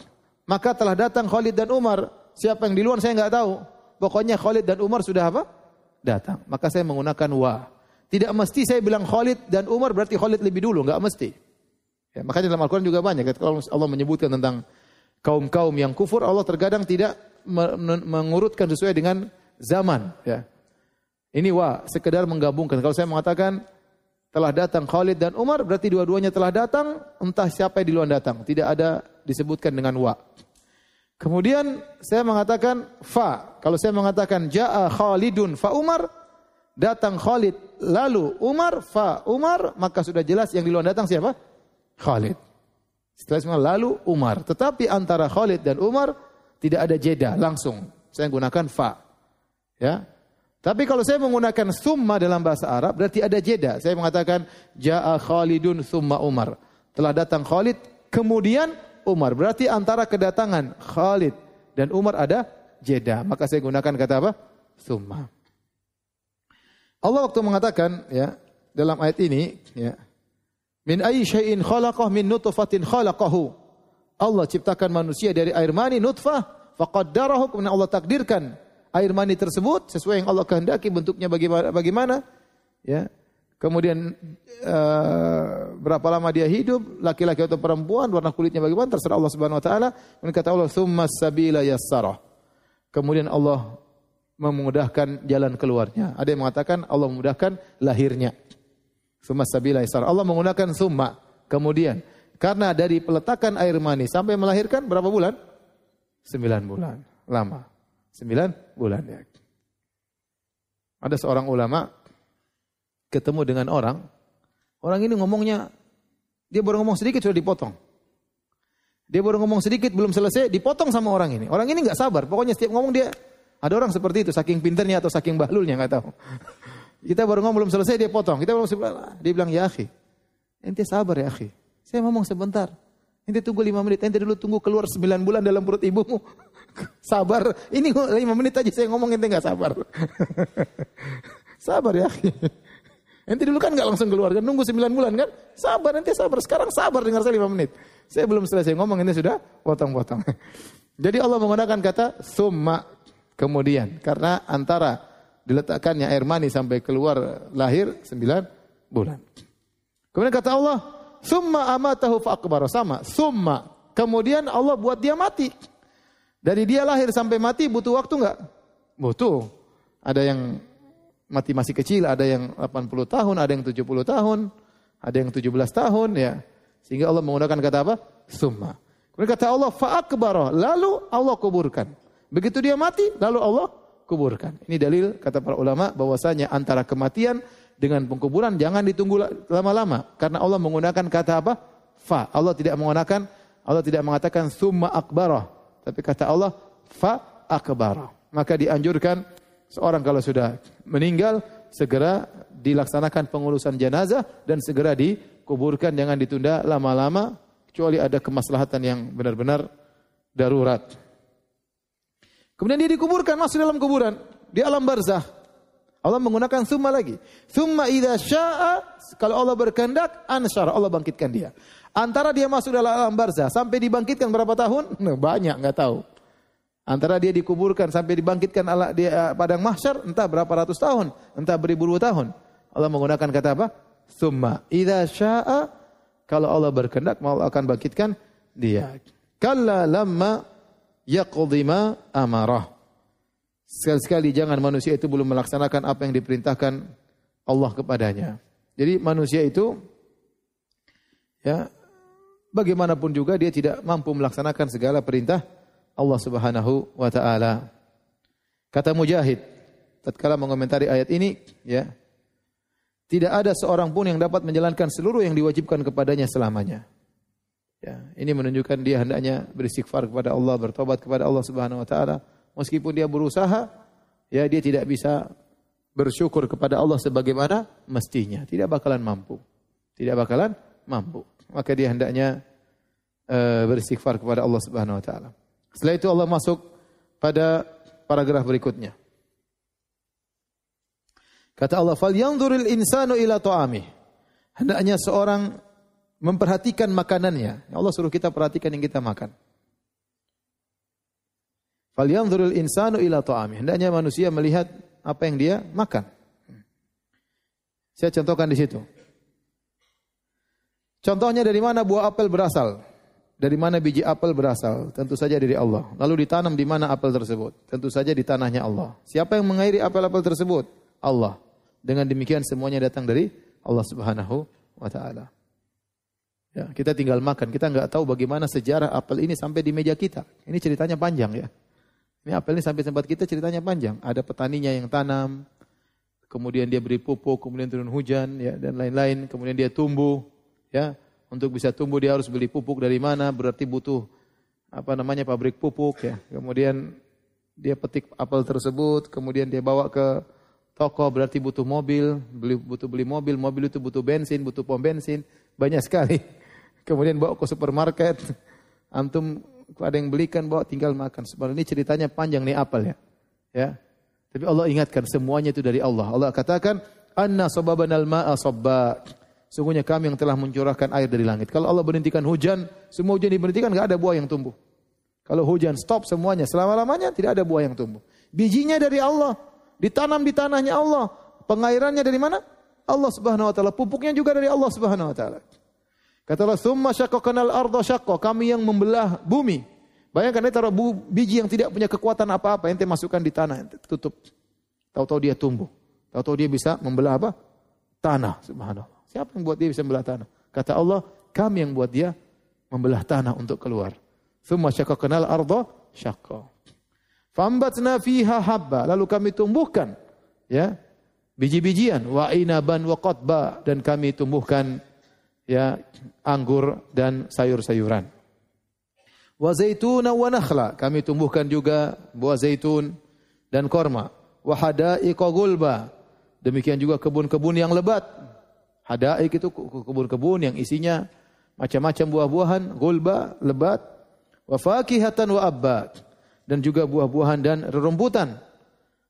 Maka telah datang Khalid dan Umar. Siapa yang di luar saya nggak tahu. Pokoknya Khalid dan Umar sudah apa? Datang. Maka saya menggunakan wa. Tidak mesti saya bilang Khalid dan Umar berarti Khalid lebih dulu, nggak mesti. Ya, makanya dalam Al-Quran juga banyak. Kalau Allah menyebutkan tentang kaum-kaum yang kufur, Allah terkadang tidak mengurutkan sesuai dengan zaman. Ya. Ini wa, sekedar menggabungkan. Kalau saya mengatakan telah datang Khalid dan Umar, berarti dua-duanya telah datang, entah siapa yang duluan datang. Tidak ada disebutkan dengan wa. Kemudian saya mengatakan fa. Kalau saya mengatakan ja'a Khalidun fa Umar, datang Khalid lalu Umar fa Umar, maka sudah jelas yang duluan datang siapa? Khalid. Setelah semua lalu Umar. Tetapi antara Khalid dan Umar tidak ada jeda langsung. Saya gunakan fa. Ya. Tapi kalau saya menggunakan summa dalam bahasa Arab berarti ada jeda. Saya mengatakan jaa Khalidun summa Umar. Telah datang Khalid kemudian Umar. Berarti antara kedatangan Khalid dan Umar ada jeda. Maka saya gunakan kata apa? Summa. Allah waktu mengatakan ya dalam ayat ini ya min ayyi syai'in khalaqah min nutfatin khalaqahu. Allah ciptakan manusia dari air mani nutfah faqaddarahu kemudian Allah takdirkan air mani tersebut sesuai yang Allah kehendaki bentuknya bagaimana bagaimana ya Kemudian uh, berapa lama dia hidup, laki-laki atau perempuan, warna kulitnya bagaimana terserah Allah Subhanahu wa taala. Kemudian kata Allah, "Tsummas sabila yassara." Kemudian Allah memudahkan jalan keluarnya. Ada yang mengatakan Allah memudahkan lahirnya. Tsummas sabila yassara. Allah menggunakan summa. Kemudian karena dari peletakan air mani sampai melahirkan berapa bulan? Sembilan bulan. Lama. Sembilan bulan ya. Ada seorang ulama ketemu dengan orang, orang ini ngomongnya, dia baru ngomong sedikit sudah dipotong. Dia baru ngomong sedikit belum selesai, dipotong sama orang ini. Orang ini nggak sabar, pokoknya setiap ngomong dia ada orang seperti itu, saking pinternya atau saking bahlulnya nggak tahu. Kita baru ngomong belum selesai dia potong. Kita belum selesai, dia bilang ya akhi, ente sabar ya akhi. Saya ngomong sebentar. Ente tunggu lima menit. Ente dulu tunggu keluar sembilan bulan dalam perut ibumu. sabar. Ini lima menit aja saya ngomong ente nggak sabar. sabar ya akhi. Ente dulu kan nggak langsung keluar, kan nunggu 9 bulan kan? Sabar, nanti sabar. Sekarang sabar dengar saya 5 menit. Saya belum selesai ngomong, ini sudah potong-potong. Jadi Allah menggunakan kata summa kemudian. Karena antara diletakkannya air mani sampai keluar lahir 9 bulan. Kemudian kata Allah, summa amatahu fa'akbar. Sama, summa. Kemudian Allah buat dia mati. Dari dia lahir sampai mati butuh waktu enggak? Butuh. Ada yang mati masih kecil, ada yang 80 tahun, ada yang 70 tahun, ada yang 17 tahun ya. Sehingga Allah menggunakan kata apa? Summa. Kemudian kata Allah fa'akbaroh, lalu Allah kuburkan. Begitu dia mati, lalu Allah kuburkan. Ini dalil kata para ulama bahwasanya antara kematian dengan pengkuburan jangan ditunggu lama-lama karena Allah menggunakan kata apa? Fa. Allah tidak menggunakan Allah tidak mengatakan summa akbaroh, tapi kata Allah fa akbaroh. Maka dianjurkan Seorang kalau sudah meninggal segera dilaksanakan pengurusan jenazah dan segera dikuburkan jangan ditunda lama-lama kecuali ada kemaslahatan yang benar-benar darurat. Kemudian dia dikuburkan masuk dalam kuburan di alam barzah. Allah menggunakan summa lagi. Summa idza syaa kalau Allah berkehendak ansyara Allah bangkitkan dia. Antara dia masuk dalam alam barzah sampai dibangkitkan berapa tahun? Nah, banyak nggak tahu. Antara dia dikuburkan sampai dibangkitkan Allah di uh, padang mahsyar entah berapa ratus tahun, entah beribu-ribu tahun. Allah menggunakan kata apa? Summa idza syaa kalau Allah berkehendak Allah akan bangkitkan dia. Kalla lamma yaqdi ma amarah. Sekali-sekali jangan manusia itu belum melaksanakan apa yang diperintahkan Allah kepadanya. Jadi manusia itu ya bagaimanapun juga dia tidak mampu melaksanakan segala perintah Allah Subhanahu wa taala. Kata Mujahid tatkala mengomentari ayat ini, ya. Tidak ada seorang pun yang dapat menjalankan seluruh yang diwajibkan kepadanya selamanya. Ya, ini menunjukkan dia hendaknya beristighfar kepada Allah, bertobat kepada Allah Subhanahu wa taala. Meskipun dia berusaha, ya dia tidak bisa bersyukur kepada Allah sebagaimana mestinya. Tidak bakalan mampu. Tidak bakalan mampu. Maka dia hendaknya uh, beristighfar kepada Allah Subhanahu wa taala. Setelah itu Allah masuk pada paragraf berikutnya. Kata Allah, "Fal yanzuril insanu ila ta'amih." Hendaknya seorang memperhatikan makanannya. Allah suruh kita perhatikan yang kita makan. Fal yanzuril insanu ila ta'amih. Hendaknya manusia melihat apa yang dia makan. Saya contohkan di situ. Contohnya dari mana buah apel berasal? dari mana biji apel berasal? Tentu saja dari Allah. Lalu ditanam di mana apel tersebut? Tentu saja di tanahnya Allah. Siapa yang mengairi apel-apel tersebut? Allah. Dengan demikian semuanya datang dari Allah Subhanahu wa taala. Ya, kita tinggal makan, kita nggak tahu bagaimana sejarah apel ini sampai di meja kita. Ini ceritanya panjang ya. Ini apel ini sampai tempat kita ceritanya panjang. Ada petaninya yang tanam, kemudian dia beri pupuk, kemudian turun hujan, ya dan lain-lain, kemudian dia tumbuh, ya untuk bisa tumbuh dia harus beli pupuk dari mana, berarti butuh apa namanya pabrik pupuk ya. Kemudian dia petik apel tersebut, kemudian dia bawa ke toko berarti butuh mobil, beli, butuh beli mobil, mobil itu butuh bensin, butuh pom bensin, banyak sekali. Kemudian bawa ke supermarket, antum ada yang belikan bawa tinggal makan. Sebenarnya ini ceritanya panjang nih apal ya. Ya. Tapi Allah ingatkan semuanya itu dari Allah. Allah katakan, "Anna sababanal ma'a sabba." Sungguhnya kami yang telah mencurahkan air dari langit. Kalau Allah berhentikan hujan, semua hujan diberhentikan, nggak ada buah yang tumbuh. Kalau hujan stop semuanya, selama-lamanya tidak ada buah yang tumbuh. Bijinya dari Allah, ditanam di tanahnya Allah. Pengairannya dari mana? Allah Subhanahu wa taala. Pupuknya juga dari Allah Subhanahu wa taala. Kata Allah, "Tsumma syaqqaqnal arda syaqqa." Kami yang membelah bumi. Bayangkan dia taruh biji yang tidak punya kekuatan apa-apa, ente masukkan di tanah, ente tutup. Tahu-tahu dia tumbuh. Tahu-tahu dia bisa membelah apa? Tanah, subhanallah. Siapa yang buat dia bisa membelah tanah? Kata Allah, kami yang buat dia membelah tanah untuk keluar. Tsumma syaqqaqnal arda syaqqa. Fambatna fiha habba. Lalu kami tumbuhkan ya biji-bijian wa inaban wa qatba dan kami tumbuhkan ya anggur dan sayur-sayuran. Wa zaituna wa nakhla, kami tumbuhkan juga buah zaitun dan korma. Wa hadaiqa gulba, demikian juga kebun-kebun yang lebat. Hadaik itu kebun-kebun yang isinya macam-macam buah-buahan, gulba, lebat. Wa fakihatan wa abba, dan juga buah-buahan dan rerumputan.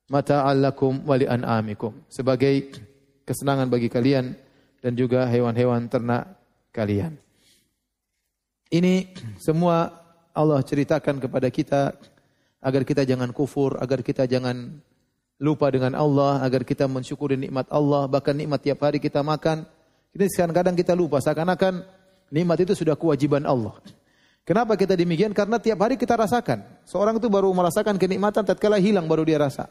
Mata'allakum wa li'an'amikum. Sebagai kesenangan bagi kalian dan juga hewan-hewan ternak kalian. Ini semua Allah ceritakan kepada kita agar kita jangan kufur, agar kita jangan lupa dengan Allah, agar kita mensyukuri nikmat Allah, bahkan nikmat tiap hari kita makan. Ini kadang-kadang kita lupa seakan-akan nikmat itu sudah kewajiban Allah. Kenapa kita demikian? Karena tiap hari kita rasakan. Seorang itu baru merasakan kenikmatan tatkala hilang baru dia rasa.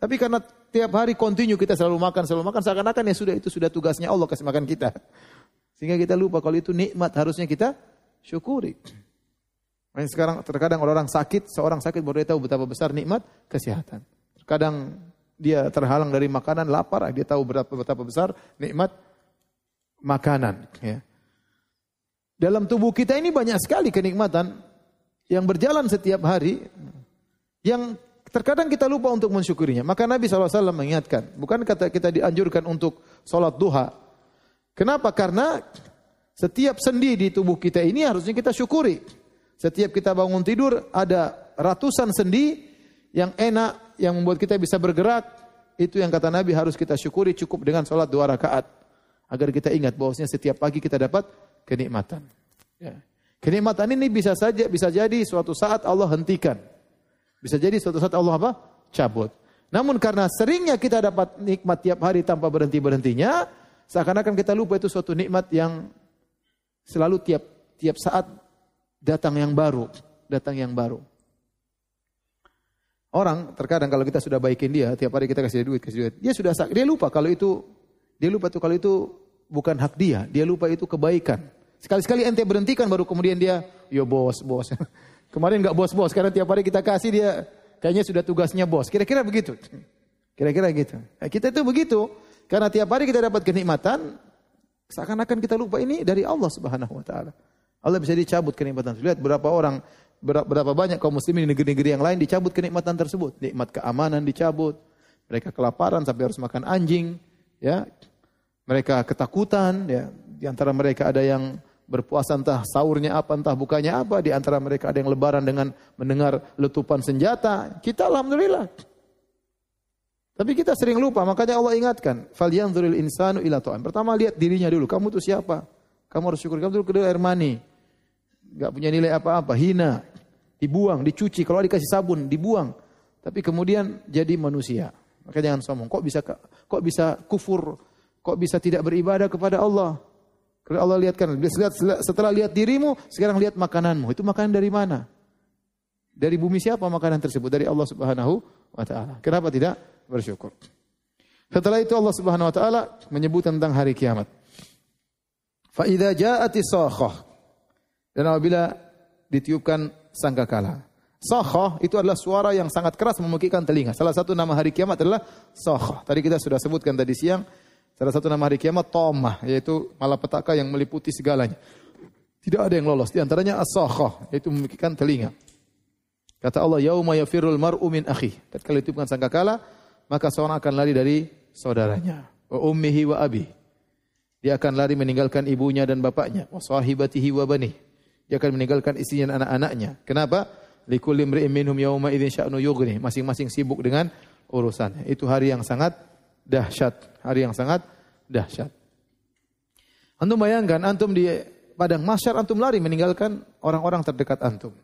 Tapi karena tiap hari kontinu kita selalu makan, selalu makan, seakan-akan ya sudah itu sudah tugasnya Allah kasih makan kita. Sehingga kita lupa kalau itu nikmat harusnya kita syukuri. Nah, sekarang terkadang orang sakit, seorang sakit baru dia tahu betapa besar nikmat kesehatan. Terkadang dia terhalang dari makanan, lapar, dia tahu berapa betapa besar nikmat makanan. Ya. Dalam tubuh kita ini banyak sekali kenikmatan yang berjalan setiap hari yang Terkadang kita lupa untuk mensyukurinya. Maka Nabi SAW mengingatkan. Bukan kata kita dianjurkan untuk sholat duha. Kenapa? Karena setiap sendi di tubuh kita ini harusnya kita syukuri. Setiap kita bangun tidur ada ratusan sendi yang enak, yang membuat kita bisa bergerak. Itu yang kata Nabi harus kita syukuri cukup dengan sholat dua rakaat. Agar kita ingat bahwasanya setiap pagi kita dapat kenikmatan. Ya. Kenikmatan ini bisa saja bisa jadi suatu saat Allah hentikan. Bisa jadi suatu saat Allah apa? Cabut. Namun karena seringnya kita dapat nikmat tiap hari tanpa berhenti-berhentinya, seakan-akan kita lupa itu suatu nikmat yang selalu tiap tiap saat datang yang baru, datang yang baru. Orang terkadang kalau kita sudah baikin dia, tiap hari kita kasih duit, kasih duit, dia sudah dia lupa kalau itu dia lupa itu kalau itu bukan hak dia, dia lupa itu kebaikan. Sekali-sekali ente berhentikan baru kemudian dia, yo bos, bos. Kemarin nggak bos-bos, karena tiap hari kita kasih dia kayaknya sudah tugasnya bos. Kira-kira begitu. Kira-kira gitu. Nah, kita itu begitu. Karena tiap hari kita dapat kenikmatan, seakan-akan kita lupa ini dari Allah Subhanahu wa taala. Allah bisa dicabut kenikmatan. Lihat berapa orang berapa banyak kaum muslimin di negeri-negeri yang lain dicabut kenikmatan tersebut. Nikmat keamanan dicabut. Mereka kelaparan sampai harus makan anjing, ya. Mereka ketakutan, ya. Di antara mereka ada yang berpuasa entah sahurnya apa, entah bukanya apa. Di antara mereka ada yang lebaran dengan mendengar letupan senjata. Kita Alhamdulillah. Tapi kita sering lupa, makanya Allah ingatkan. Falyanzuril insanu ila ta'am. Pertama lihat dirinya dulu, kamu itu siapa? Kamu harus syukur, kamu dulu kedua air mani. Gak punya nilai apa-apa, hina. Dibuang, dicuci, kalau dikasih sabun, dibuang. Tapi kemudian jadi manusia. Maka jangan sombong. Kok bisa kok bisa kufur? Kok bisa tidak beribadah kepada Allah? Kalau Allah lihatkan, setelah lihat dirimu, sekarang lihat makananmu. Itu makanan dari mana? Dari bumi siapa makanan tersebut? Dari Allah Subhanahu wa taala. Kenapa tidak bersyukur? Setelah itu Allah Subhanahu wa taala menyebut tentang hari kiamat. Fa idza ja'atis Dan apabila ditiupkan sangkakala. Sakhah itu adalah suara yang sangat keras memekikkan telinga. Salah satu nama hari kiamat adalah sakhah. Tadi kita sudah sebutkan tadi siang Salah satu nama hari kiamat Tomah, yaitu malapetaka yang meliputi segalanya. Tidak ada yang lolos. Di antaranya as yaitu memikirkan telinga. Kata Allah, "Yauma yafirul mar'u min akhi." Ketika itu bukan sangkakala, maka seorang akan lari dari saudaranya. Wa ummihi wa abi. Dia akan lari meninggalkan ibunya dan bapaknya. Wa sahibatihi wa bani. Dia akan meninggalkan istrinya dan anak-anaknya. Kenapa? Likulli imri'in minhum yawma idzin sya'nu yughni. Masing-masing sibuk dengan urusannya. Itu hari yang sangat dahsyat, hari yang sangat dahsyat. Antum bayangkan antum di padang mahsyar antum lari meninggalkan orang-orang terdekat antum.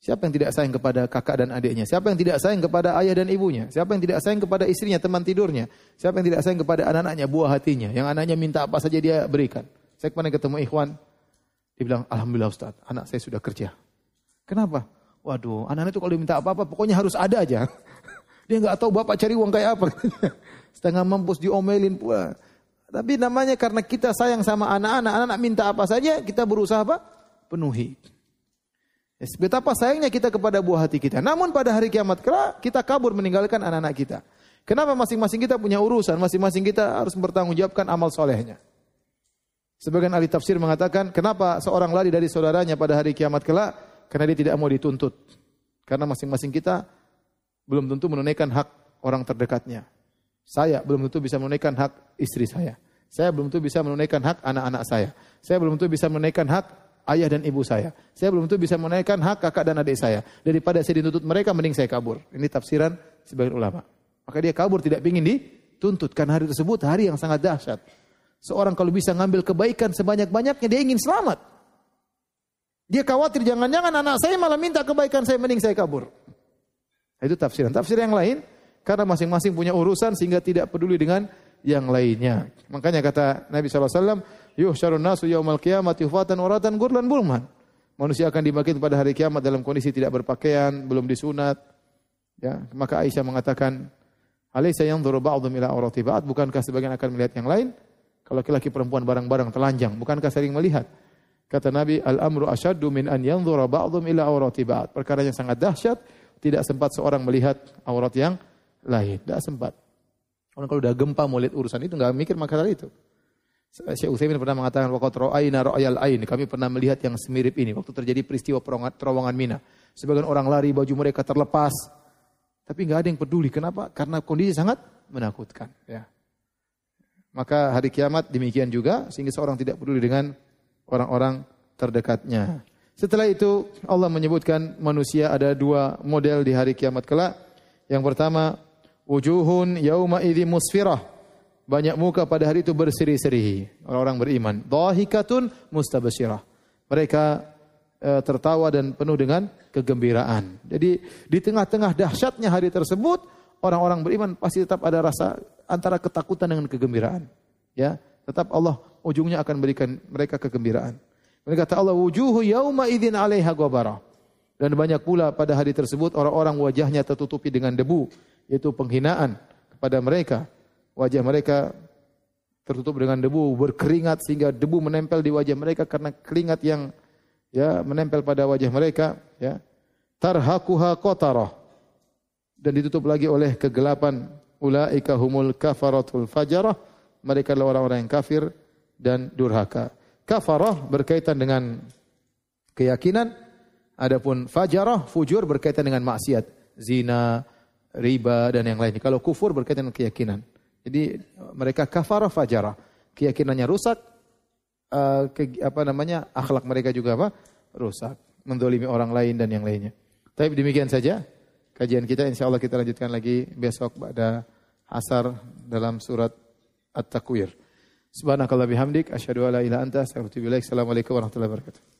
Siapa yang tidak sayang kepada kakak dan adiknya? Siapa yang tidak sayang kepada ayah dan ibunya? Siapa yang tidak sayang kepada istrinya, teman tidurnya? Siapa yang tidak sayang kepada anak-anaknya, buah hatinya? Yang anaknya minta apa saja dia berikan. Saya kemarin ketemu ikhwan, dia bilang, Alhamdulillah Ustaz, anak saya sudah kerja. Kenapa? Waduh, anak-anak itu kalau diminta apa-apa, pokoknya harus ada aja. Dia nggak tahu bapak cari uang kayak apa. Setengah mampus diomelin pula. Tapi namanya karena kita sayang sama anak-anak, anak-anak minta apa saja, kita berusaha apa? Penuhi. Ya, betapa sayangnya kita kepada buah hati kita. Namun pada hari kiamat kelak kita kabur meninggalkan anak-anak kita. Kenapa masing-masing kita punya urusan, masing-masing kita harus bertanggungjawabkan amal solehnya. Sebagian ahli tafsir mengatakan, kenapa seorang lari dari saudaranya pada hari kiamat kelak? Karena dia tidak mau dituntut. Karena masing-masing kita belum tentu menunaikan hak orang terdekatnya. Saya belum tentu bisa menunaikan hak istri saya. Saya belum tentu bisa menunaikan hak anak-anak saya. Saya belum tentu bisa menunaikan hak ayah dan ibu saya. Saya belum tentu bisa menaikkan hak kakak dan adik saya. Daripada saya dituntut mereka, mending saya kabur. Ini tafsiran sebagian ulama. Maka dia kabur tidak ingin dituntut. Karena hari tersebut hari yang sangat dahsyat. Seorang kalau bisa ngambil kebaikan sebanyak-banyaknya, dia ingin selamat. Dia khawatir jangan-jangan anak saya malah minta kebaikan saya, mending saya kabur. Itu tafsiran. Tafsir yang lain, karena masing-masing punya urusan sehingga tidak peduli dengan yang lainnya. Makanya kata Nabi SAW, yuhsyarun nasu yaumal qiyamati hufatan uratan gurlan bulman. Manusia akan dibangkit pada hari kiamat dalam kondisi tidak berpakaian, belum disunat. Ya, maka Aisyah mengatakan, "Alaysa yanzuru ba'dhum ila awrati ba'd?" Bukankah sebagian akan melihat yang lain? Kalau laki-laki perempuan barang-barang telanjang, bukankah sering melihat? Kata Nabi, "Al-amru asyaddu min an yanzura ba'dhum ila awrati ba'd." Perkara yang sangat dahsyat, tidak sempat seorang melihat aurat yang lain. Tidak sempat. Orang kalau udah gempa mau lihat urusan itu, nggak mikir masalah itu. Syekh Utsaimin pernah mengatakan waqat ra'ayna ra'yal ain. Kami pernah melihat yang semirip ini waktu terjadi peristiwa terowongan Mina. Sebagian orang lari baju mereka terlepas. Tapi nggak ada yang peduli. Kenapa? Karena kondisi sangat menakutkan, ya. Maka hari kiamat demikian juga sehingga seorang tidak peduli dengan orang-orang terdekatnya. Setelah itu Allah menyebutkan manusia ada dua model di hari kiamat kelak. Yang pertama, wujuhun yauma idzi musfirah banyak muka pada hari itu berseri-seri orang-orang beriman. Dhahikatun mustabasyirah. Mereka e, tertawa dan penuh dengan kegembiraan. Jadi di tengah-tengah dahsyatnya hari tersebut, orang-orang beriman pasti tetap ada rasa antara ketakutan dengan kegembiraan. Ya, tetap Allah ujungnya akan berikan mereka kegembiraan. Kata Allah wujuhu yauma idzin 'alaiha ghabara. Dan banyak pula pada hari tersebut orang-orang wajahnya tertutupi dengan debu, yaitu penghinaan kepada mereka wajah mereka tertutup dengan debu, berkeringat sehingga debu menempel di wajah mereka karena keringat yang ya menempel pada wajah mereka, ya. Tarhaquha qatarah dan ditutup lagi oleh kegelapan. Ulaika humul kafaratul fajarah. Mereka adalah orang-orang yang kafir dan durhaka. Kafarah berkaitan dengan keyakinan, adapun fajarah, fujur berkaitan dengan maksiat, zina, riba dan yang lain. Kalau kufur berkaitan dengan keyakinan. Jadi mereka kafara fajara. Keyakinannya rusak, uh, apa namanya akhlak mereka juga apa? Rusak. Mendolimi orang lain dan yang lainnya. Tapi demikian saja kajian kita. Insya Allah kita lanjutkan lagi besok pada asar dalam surat At-Takwir. Subhanakallah bihamdik. Asyhadu an la ilaha anta Assalamualaikum warahmatullahi wabarakatuh.